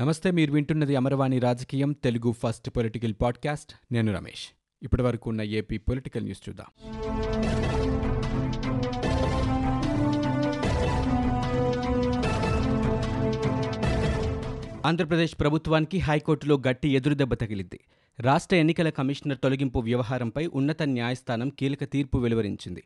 నమస్తే మీరు వింటున్నది అమరవాణి రాజకీయం తెలుగు ఫస్ట్ పొలిటికల్ పాడ్కాస్ట్. నేను రమేష్. ఇప్పటి వరకు ఉన్న ఏపీ పొలిటికల్ న్యూస్ చూద్దాం. ఆంధ్రప్రదేశ్ ప్రభుత్వానికి హైకోర్టులో గట్టి ఎదురుదెబ్బ తగిలింది. రాష్ట్ర ఎన్నికల కమిషనర్ తొలగింపు వ్యవహారంపై ఉన్నత న్యాయస్థానం కీలక తీర్పు వెలువరించింది.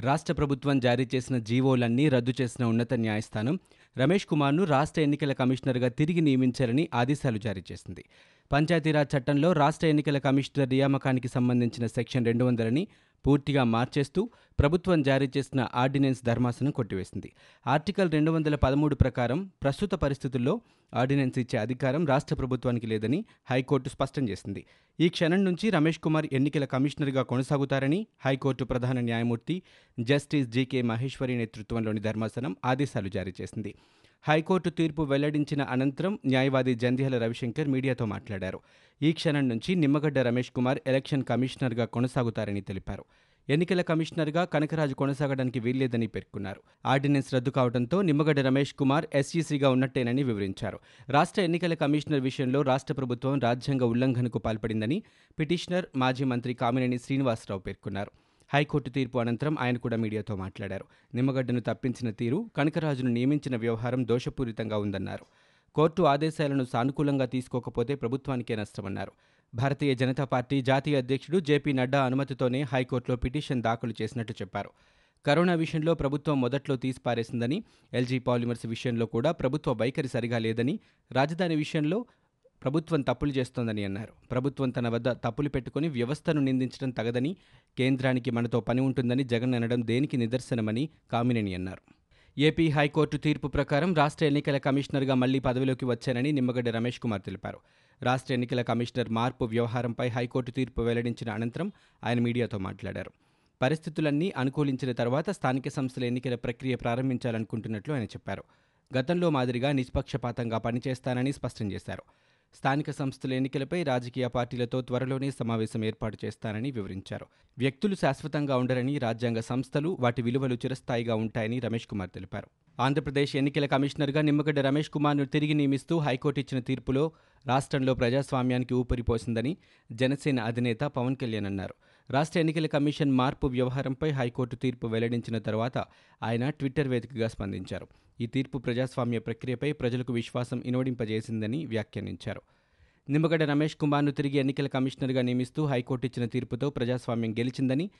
రాష్ట్ర ప్రభుత్వం జారీ చేసిన జీవోలన్నీ రద్దు చేసిన ఉన్నత న్యాయస్థానం రమేష్ కుమార్ను రాష్ట్ర ఎన్నికల కమిషనర్గా తిరిగి నియమించాలని ఆదేశాలు జారీ చేసింది. పంచాయతీరాజ్ చట్టంలో రాష్ట్ర ఎన్నికల కమిషనర్ నియామకానికి సంబంధించిన సెక్షన్ రెండు వందలని పూర్తిగా మార్చేస్తూ ప్రభుత్వం జారీ చేసిన ఆర్డినెన్స్ ధర్మాసనం కొట్టివేసింది. ఆర్టికల్ రెండు వందల పదమూడు ప్రకారం ప్రస్తుత పరిస్థితుల్లో ఆర్డినెన్స్ ఇచ్చే అధికారం రాష్ట్ర ప్రభుత్వానికి లేదని హైకోర్టు స్పష్టం చేసింది. ఈ క్షణం నుంచి రమేష్ కుమార్ ఎన్నికల కమిషనర్గా కొనసాగుతారని హైకోర్టు ప్రధాన న్యాయమూర్తి జస్టిస్ జీకే మహేశ్వరి నేతృత్వంలోని ధర్మాసనం ఆదేశాలు జారీ చేసింది. హైకోర్టు తీర్పు వెల్లడించిన అనంతరం న్యాయవాది జంధ్యాల రవిశంకర్ మీడియాతో మాట్లాడారు. ఈ క్షణం నుంచి నిమ్మగడ్డ రమేష్ కుమార్ ఎలక్షన్ కమిషనర్గా కొనసాగుతారని తెలిపారు. ఎన్నికల కమిషనర్గా కనకరాజు కొనసాగడానికి వీల్లేదని పేర్కొన్నారు. ఆర్డినెన్స్ రద్దు కావడంతో నిమ్మగడ్డ రమేష్ కుమార్ ఎస్ఈసీగా ఉన్నట్టేనని వివరించారు. రాష్ట్ర ఎన్నికల కమిషనర్ విషయంలో రాష్ట్ర ప్రభుత్వం రాజ్యాంగ ఉల్లంఘనకు పాల్పడిందని పిటిషనర్ మాజీ మంత్రి కామినేని శ్రీనివాసరావు పేర్కొన్నారు. హైకోర్టు తీర్పు అనంతరం ఆయన కూడా మీడియాతో మాట్లాడారు. నిమ్మగడ్డను తప్పించిన తీరు కనకరాజును నియమించిన వ్యవహారం దోషపూరితంగా ఉందన్నారు. కోర్టు ఆదేశాలను సానుకూలంగా తీసుకోకపోతే ప్రభుత్వానికే నష్టమన్నారు. భారతీయ జనతా పార్టీ జాతీయ అధ్యక్షుడు జేపీ నడ్డా అనుమతితోనే హైకోర్టులో పిటిషన్ దాఖలు చేసినట్టు చెప్పారు. కరోనా విషయంలో ప్రభుత్వం మొదట్లో తీసిపారేసిందని ఎల్జీ పాలిమర్స్ విషయంలో కూడా ప్రభుత్వ వైఖరి సరిగా లేదని రాజధాని విషయంలో ప్రభుత్వం తప్పులు చేస్తోందని అన్నారు. ప్రభుత్వం తన వద్ద తప్పులు పెట్టుకుని వ్యవస్థను నిందించడం తగదని కేంద్రానికి మనతో పని ఉంటుందని జగన్ అనడం దేనికి నిదర్శనమని కామినేని అన్నారు. ఏపీ హైకోర్టు తీర్పు ప్రకారం రాష్ట్ర ఎన్నికల కమిషనర్గా మళ్ళీ పదవిలోకి వచ్చానని నిమ్మగడ్డ రమేష్ కుమార్ తెలిపారు. రాష్ట్ర ఎన్నికల కమిషనర్ మార్పు వ్యవహారంపై హైకోర్టు తీర్పు వెల్లడించిన అనంతరం ఆయన మీడియాతో మాట్లాడారు. పరిస్థితులన్నీ అనుకూలించిన తర్వాత స్థానిక సంస్థల ఎన్నికల ప్రక్రియ ప్రారంభించాలనుకుంటున్నట్లు ఆయన చెప్పారు. గతంలో మాదిరిగా నిష్పక్షపాతంగా పనిచేస్తానని స్పష్టం చేశారు. స్థానిక సంస్థల ఎన్నికలపై రాజకీయ పార్టీలతో త్వరలోనే సమావేశం ఏర్పాటు చేస్తానని వివరించారు. వ్యక్తులు శాశ్వతంగా ఉండరని రాజ్యాంగ సంస్థలు వాటి విలువలు చిరస్థాయిగా ఉంటాయని రమేష్ కుమార్ తెలిపారు. ఆంధ్రప్రదేశ్ ఎన్నికల కమిషనర్గా నిమ్మగడ్డ రమేష్ కుమార్ను తిరిగి నియమిస్తూ హైకోర్టు ఇచ్చిన తీర్పులో రాష్ట్రంలో ప్రజాస్వామ్యానికి ఊపిరిపోసిందని జనసేన అధినేత పవన్ కళ్యాణ్ అన్నారు. రాష్ట్ర ఎన్నికల కమిషన్ మార్పు వ్యవహారంపై హైకోర్టు తీర్పు వెల్లడించిన తర్వాత ఆయన ట్విట్టర్ వేదికగా స్పందించారు. ఈ తీర్పు ప్రజాస్వామ్య ప్రక్రియపై ప్రజలకు విశ్వాసం ఇనువడింపజేసిందని వ్యాఖ్యానించారు. నిమ్మగడ్డ రమేష్ కుమార్ను తిరిగి ఎన్నికల కమిషనర్గా నియమిస్తూ హైకోర్టు ఇచ్చిన తీర్పుతో ప్రజాస్వామ్యం గెలిచిందని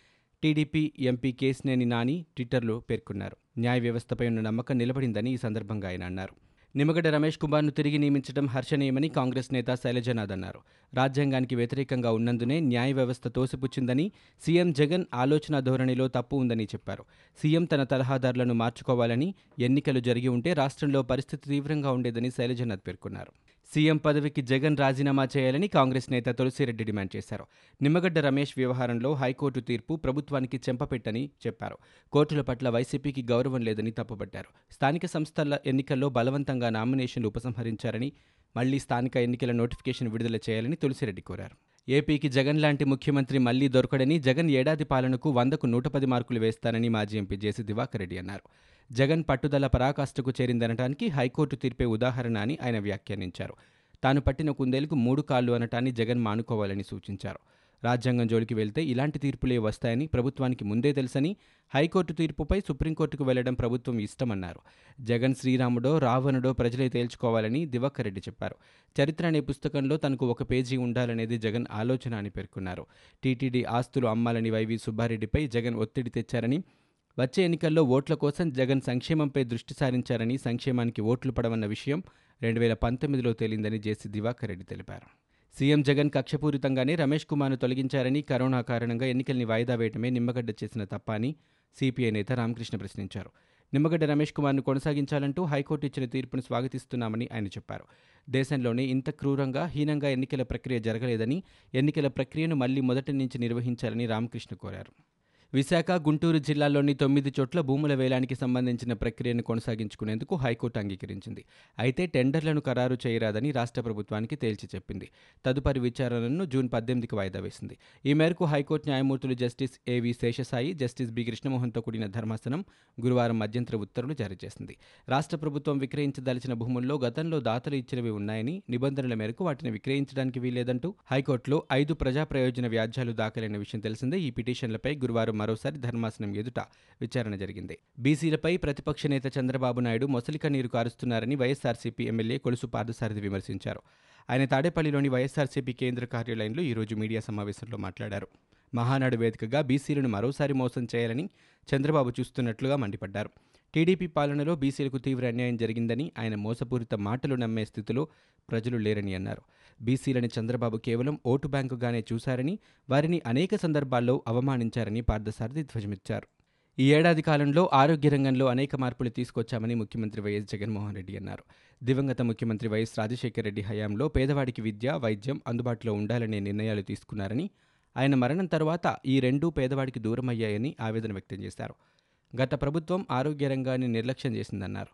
టీడీపీ ఎంపీ కేసినేని నాని ట్విట్టర్లో పేర్కొన్నారు. న్యాయ వ్యవస్థపై ఉన్న నమ్మకం నిలబడిందని ఈ సందర్భంగా ఆయన అన్నారు. నిమ్మగడ్డ రమేష్ కుమార్ను తిరిగి నియమించడం హర్షణీయమని కాంగ్రెస్ నేత శైలజనాథ్ అన్నారు. రాజ్యాంగానికి వ్యతిరేకంగా ఉన్నందునే న్యాయ వ్యవస్థ తోసిపుచ్చిందని సీఎం జగన్ ఆలోచన ధోరణిలో తప్పు ఉందని చెప్పారు. సీఎం తన తరహాదారులను మార్చుకోవాలని ఎన్నికలు జరిగి ఉంటే రాష్ట్రంలో పరిస్థితి తీవ్రంగా ఉండేదని శైలజనాథ్ పేర్కొన్నారు. సీఎం పదవికి జగన్ రాజీనామా చేయాలని కాంగ్రెస్ నేత తులసిరెడ్డి డిమాండ్ చేశారు. నిమ్మగడ్డ రమేష్ వ్యవహారంలో హైకోర్టు తీర్పు ప్రభుత్వానికి చెంపపెట్టని చెప్పారు. కోర్టుల పట్ల వైసీపీకి గౌరవం లేదని తప్పుపట్టారు. స్థానిక సంస్థల ఎన్నికల్లో బలవంతంగా నామినేషన్లు ఉపసంహరించారని మళ్ళీ స్థానిక ఎన్నికల నోటిఫికేషన్ విడుదల చేయాలని తులసిరెడ్డి కోరారు. ఏపీకి జగన్ లాంటి ముఖ్యమంత్రి మళ్ళీ దొరకడని జగన్ ఏడాది పాలనకు వందకు నూట పది మార్కులు వేస్తానని మాజీ ఎంపీ జేసీ దివాకర్ రెడ్డి అన్నారు. జగన్ పట్టుదల పరాకాష్ఠకు చేరిందనటానికి హైకోర్టు తీర్పే ఉదాహరణ అని ఆయన వ్యాఖ్యానించారు. తాను పట్టిన కుందేలకు మూడు కాళ్ళు అనటాన్ని జగన్ మానుకోవాలని సూచించారు. రాజ్యాంగం జోలికి వెళ్తే ఇలాంటి తీర్పులే వస్తాయని ప్రభుత్వానికి ముందే తెలుసని హైకోర్టు తీర్పుపై సుప్రీంకోర్టుకు వెళ్ళడం ప్రభుత్వం ఇష్టమన్నారు. జగన్ శ్రీరాముడో రావణుడో ప్రజలే తేల్చుకోవాలని దివాకర్ రెడ్డి చెప్పారు. చరిత్ర అనే పుస్తకంలో తనకు ఒక పేజీ ఉండాలనేది జగన్ ఆలోచన అని పేర్కొన్నారు. టీటీడీ ఆస్తులు అమ్మాలని వైవి సుబ్బారెడ్డిపై జగన్ ఒత్తిడి తెచ్చారని వచ్చే ఎన్నికల్లో ఓట్ల కోసం జగన్ సంక్షేమంపై దృష్టి సారించారని సంక్షేమానికి ఓట్లు పడవన్న విషయం రెండు వేల పంతొమ్మిదిలో తేలిందని జేసీ దివాకర్ రెడ్డి తెలిపారు. సీఎం జగన్ కక్షపూరితంగానే రమేష్ కుమార్ను తొలగించారని కరోనా కారణంగా ఎన్నికల్ని వాయిదా వేయటమే నిమ్మగడ్డ చేసిన తప్ప అని సిపిఐ నేత రామకృష్ణ ప్రశ్నించారు. నిమ్మగడ్డ రమేష్ కుమార్ను కొనసాగించాలంటూ హైకోర్టు ఇచ్చిన తీర్పును స్వాగతిస్తున్నామని ఆయన చెప్పారు. దేశంలోనే ఇంత క్రూరంగా హీనంగా ఎన్నికల ప్రక్రియ జరగలేదని ఎన్నికల ప్రక్రియను మళ్ళీ మొదటి నుంచి నిర్వహించాలని రామకృష్ణ కోరారు. విశాఖ గుంటూరు జిల్లాల్లోని తొమ్మిది చోట్ల భూముల వేలానికి సంబంధించిన ప్రక్రియను కొనసాగించుకునేందుకు హైకోర్టు అంగీకరించింది. అయితే టెండర్లను ఖరారు చేయరాదని రాష్ట్ర ప్రభుత్వానికి తేల్చి చెప్పింది. తదుపరి విచారణను జూన్ పద్దెనిమిదికి వాయిదా వేసింది. ఈ మేరకు హైకోర్టు న్యాయమూర్తులు జస్టిస్ ఏవి శేషసాయి జస్టిస్ బి. కృష్ణమోహన్తో కూడిన ధర్మాసనం గురువారం మధ్యంతర ఉత్తర్వులు జారీ చేసింది. రాష్ట్ర ప్రభుత్వం విక్రయించదలిచిన భూముల్లో గతంలో దాతలు ఇచ్చినవి ఉన్నాయని నిబంధనల మేరకు వాటిని విక్రయించడానికి వీలేదంటూ హైకోర్టులో ఐదు ప్రజా ప్రయోజన వ్యాజ్యాలు దాఖలైన విషయం తెలిసిందే. ఈ పిటిషన్లపై గురువారం మరోసారి ధర్మాసనం ఎదుట విచారణ జరిగింది. బీసీలపై ప్రతిపక్ష నేత చంద్రబాబు నాయుడు మొసలిక నీరు కారుస్తున్నారని వైఎస్ఆర్సీపీ ఎమ్మెల్యే కొలుసు పార్థసారథి విమర్శించారు. ఆయన తాడేపల్లిలోని వైఎస్ఆర్సీపీ కేంద్ర కార్యాలయంలో ఈరోజు మీడియా సమావేశంలో మాట్లాడారు. మహానాడు వేదికగా బీసీలను మరోసారి మోసం చేయాలని చంద్రబాబు చూస్తున్నట్లుగా మండిపడ్డారు. టీడీపీ పాలనలో బీసీలకు తీవ్ర అన్యాయం జరిగిందని ఆయన మోసపూరిత మాటలు నమ్మే స్థితిలో ప్రజలు లేరని అన్నారు. బీసీలని చంద్రబాబు కేవలం ఓటు బ్యాంకుగానే చూశారని వారిని అనేక సందర్భాల్లో అవమానించారని పార్థసారథి ధ్వజమిచ్చారు. ఈ ఏడాది కాలంలో ఆరోగ్య రంగంలో అనేక మార్పులు తీసుకొచ్చామని ముఖ్యమంత్రి వైఎస్ జగన్మోహన్ రెడ్డి అన్నారు. దివంగత ముఖ్యమంత్రి వైఎస్ రాజశేఖర రెడ్డి హయాంలో పేదవాడికి విద్య వైద్యం అందుబాటులో ఉండాలనే నిర్ణయాలు తీసుకున్నారని ఆయన మరణం తర్వాత ఈ రెండూ పేదవాడికి దూరమయ్యాయని ఆవేదన వ్యక్తం చేశారు. గత ప్రభుత్వం ఆరోగ్య రంగాన్ని నిర్లక్ష్యం చేసిందన్నారు.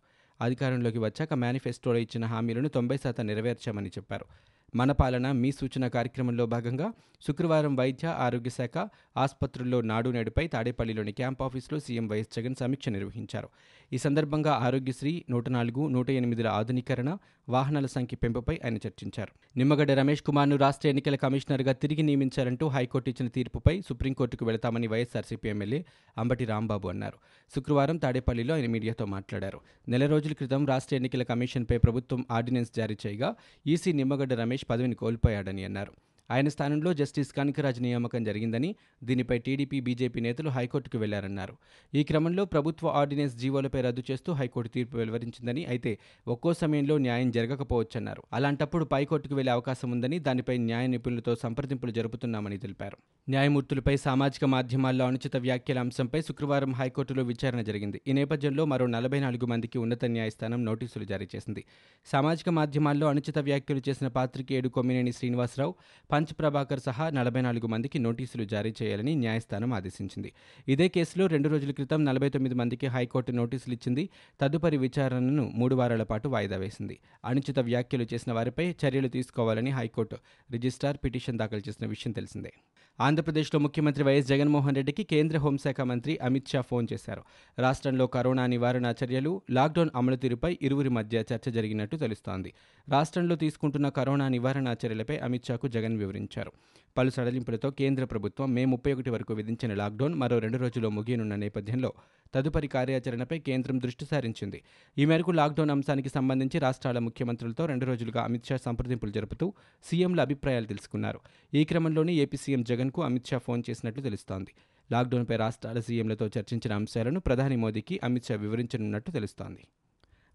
అధికారంలోకి వచ్చాక మేనిఫెస్టోలో ఇచ్చిన హామీలను తొంభై శాతం నెరవేర్చామని చెప్పారు. మన పాలన మీ సూచన కార్యక్రమంలో భాగంగా శుక్రవారం వైద్య ఆరోగ్య శాఖ ఆసుపత్రుల్లో నాడు నేడుపై తాడేపల్లిలోని క్యాంప్ ఆఫీసులో సీఎం వైఎస్ జగన్ సమీక్ష నిర్వహించారు. ఈ సందర్భంగా ఆరోగ్యశ్రీ నూట నాలుగు నూట ఎనిమిదిల ఆధునీకరణ వాహనాల సంఖ్య పెంపుపై ఆయన చర్చించారు. నిమ్మగడ్డ రమేష్ కుమార్ను రాష్ట్ర ఎన్నికల కమిషనర్గా తిరిగి నియమించారంటూ హైకోర్టు ఇచ్చిన తీర్పుపై సుప్రీంకోర్టుకు వెళతామని వైఎస్ఆర్సీపీ ఎమ్మెల్యే అంబటి రాంబాబు అన్నారు. శుక్రవారం తాడేపల్లిలో ఆయన మీడియాతో మాట్లాడారు. నెల రోజుల క్రితం రాష్ట్ర ఎన్నికల కమిషన్పై ప్రభుత్వం ఆర్డినెన్స్ జారీ చేయగా ఈసీ నిమ్మగడ్డ రమేష్ పదవిని కోల్పోయాడని అన్నారు ఆయన స్థానంలో జస్టిస్ కనకరాజ్ నియామకం జరిగిందని దీనిపై టీడీపీ బీజేపీ నేతలు హైకోర్టుకు వెళ్ళారన్నారు. ఈ క్రమంలో ప్రభుత్వ ఆర్డినెన్స్ జీవోలపై రద్దు చేస్తూ హైకోర్టు తీర్పు వెలువరించిందని అయితే ఒక్కో సమయంలో న్యాయం జరగకపోవచ్చన్నారు. అలాంటప్పుడు పైకోర్టుకు వెళ్ళే అవకాశం ఉందని దానిపై న్యాయ నిపుణులతో సంప్రదింపులు జరుపుతున్నామని తెలిపారు. న్యాయమూర్తులపై సామాజిక మాధ్యమాల్లో అనుచిత వ్యాఖ్యల అంశంపై శుక్రవారం హైకోర్టులో విచారణ జరిగింది. ఈ నేపథ్యంలో మరో నలభై నాలుగు మందికి ఉన్నత న్యాయస్థానం నోటీసులు జారీ చేసింది. సామాజిక మాధ్యమాల్లో అనుచిత వ్యాఖ్యలు చేసిన పాత్రికేయుడు కొమ్మినేని శ్రీనివాసరావు పంచ్ ప్రభాకర్ సహా నలభై నాలుగు మందికి నోటీసులు జారీ చేయాలని న్యాయస్థానం ఆదేశించింది. ఇదే కేసులో రెండు రోజుల క్రితం నలభై తొమ్మిది మందికి హైకోర్టు నోటీసులు ఇచ్చింది. తదుపరి విచారణను మూడు వారాల పాటు వాయిదా వేసింది. అనుచిత వ్యాఖ్యలు చేసిన వారిపై చర్యలు తీసుకోవాలని హైకోర్టు రిజిస్ట్రార్ పిటిషన్ దాఖలు చేసిన విషయం తెలిసిందే. ఆంధ్రప్రదేశ్లో ముఖ్యమంత్రి వైఎస్ జగన్మోహన్ రెడ్డికి కేంద్ర హోంశాఖ మంత్రి అమిత్ షా ఫోన్ చేశారు. రాష్ట్రంలో కరోనా నివారణ చర్యలు లాక్డౌన్ అమలు తీరుపై ఇరువురి మధ్య చర్చ జరిగినట్టు తెలుస్తోంది. రాష్ట్రంలో తీసుకుంటున్న కరోనా నివారణ చర్యలపై అమిత్ షాకు జగన్ వివరించారు. పలు సడలింపులతో కేంద్ర ప్రభుత్వం మే ముప్పై ఒకటి వరకు విధించిన లాక్డౌన్ మరో రెండు రోజుల్లో ముగియనున్న నేపథ్యంలో తదుపరి కార్యాచరణపై కేంద్రం దృష్టి సారించింది. ఈ మేరకు లాక్డౌన్ అంశానికి సంబంధించి రాష్ట్రాల ముఖ్యమంత్రులతో రెండు రోజులుగా అమిత్ షా సంప్రదింపులు జరుపుతూ సీఎంల అభిప్రాయాలు తెలుసుకున్నారు. ఈ క్రమంలోనే ఏపీ సీఎం జగన్కు అమిత్ షా ఫోన్ చేసినట్లు తెలుస్తోంది. లాక్డౌన్పై రాష్ట్రాల సీఎంలతో చర్చించిన అంశాలను ప్రధాని మోదీకి అమిత్ షా వివరించనున్నట్టు తెలుస్తోంది.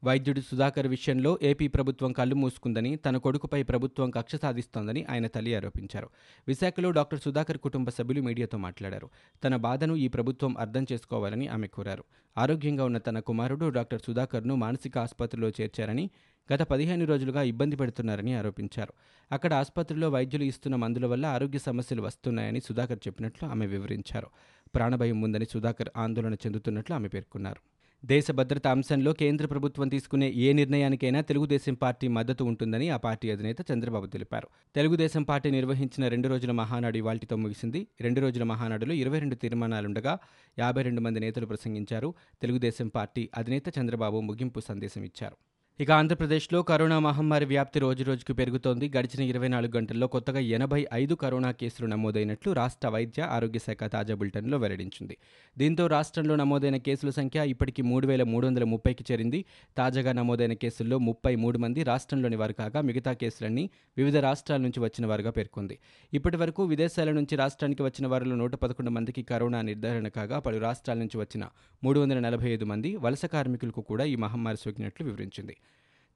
వైద్యుడు సుధాకర్ విషయంలో ఏపీ ప్రభుత్వం కళ్ళు మూసుకుందని తన కొడుకుపై ప్రభుత్వం కక్ష సాధిస్తోందని ఆయన తల్లి ఆరోపించారు. విశాఖలో డాక్టర్ సుధాకర్ కుటుంబ సభ్యులు మీడియాతో మాట్లాడారు. తన బాధను ఈ ప్రభుత్వం అర్థం చేసుకోవాలని ఆమె కోరారు. ఆరోగ్యంగా ఉన్న తన కుమారుడు డాక్టర్ సుధాకర్ను మానసిక ఆసుపత్రిలో చేర్చారని గత పదిహేను రోజులుగా ఇబ్బంది పెడుతున్నారని ఆరోపించారు. అక్కడ ఆసుపత్రిలో వైద్యులు ఇస్తున్న మందుల వల్ల ఆరోగ్య సమస్యలు వస్తున్నాయని సుధాకర్ చెప్పినట్లు ఆమె వివరించారు. ప్రాణభయం ఉందని సుధాకర్ ఆందోళన చెందుతున్నట్లు ఆమె పేర్కొన్నారు. దేశ భద్రత అంశంలో కేంద్ర ప్రభుత్వం తీసుకునే ఏ నిర్ణయానికైనా తెలుగుదేశం పార్టీ మద్దతు ఉంటుందని ఆ పార్టీ అధినేత చంద్రబాబు తెలిపారు. తెలుగుదేశం పార్టీ నిర్వహించిన రెండు రోజుల మహానాడు ఇవాల్టితో ముగిసింది. రెండు రోజుల మహానాడులో ఇరవై రెండు తీర్మానాలుండగా యాభై రెండు మంది నేతలు ప్రసంగించారు. తెలుగుదేశం పార్టీ అధినేత చంద్రబాబు ముగింపు సందేశం ఇచ్చారు ఇక ఆంధ్రప్రదేశ్లో కరోనా మహమ్మారి వ్యాప్తి రోజురోజుకు పెరుగుతోంది. గడిచిన ఇరవై నాలుగు గంటల్లో కొత్తగా ఎనభై ఐదు కరోనా కేసులు నమోదైనట్లు రాష్ట్ర వైద్య ఆరోగ్య శాఖ తాజా బులెటిన్లో వెల్లడించింది. దీంతో రాష్ట్రంలో నమోదైన కేసుల సంఖ్య ఇప్పటికీ మూడు వేల మూడు వందల ముప్పైకి చేరింది. తాజాగా నమోదైన కేసుల్లో ముప్పై మూడు మంది రాష్ట్రంలోని వారు కాగా మిగతా కేసులన్నీ వివిధ రాష్ట్రాల నుంచి వచ్చిన వారుగా పేర్కొంది. ఇప్పటి వరకు విదేశాల నుంచి రాష్ట్రానికి వచ్చిన వారిలో నూట పదకొండు మందికి కరోనా నిర్ధారణ కాగా పలు రాష్ట్రాల నుంచి వచ్చిన మూడు వందల నలభై ఐదు మంది వలస కార్మికులకు కూడా ఈ మహమ్మారి సోకినట్లు వివరించింది.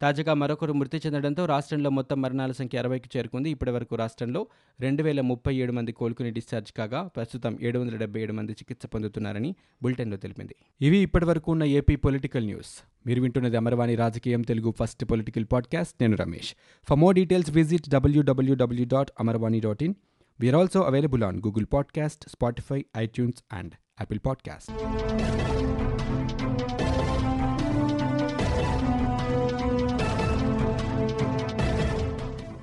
తాజాగా మరొకరు మృతి చెందడంతో రాష్ట్రంలో మొత్తం మరణాల సంఖ్య అరవైకి చేరుకుంది. ఇప్పటివరకు రాష్ట్రంలో రెండు వేల ముప్పై ఏడు మంది కోలుకుని డిశ్చార్జ్ కాగా ప్రస్తుతం ఏడు వందల డెబ్బై ఏడు మంది చికిత్స పొందుతున్నారని బులెటిన్లో తెలిపింది. ఇవి ఇప్పటివరకు ఉన్న ఏపీ పొలిటికల్ న్యూస్. మీరు వింటున్నది అమరవాణి రాజకీయం తెలుగు ఫస్ట్ పొలిటికల్ పాడ్కాస్ట్. నేను Ramesh. For more details visit W W W dot Amarvani dot in we're also available on Google podcast Spotify iTunes and Apple podcast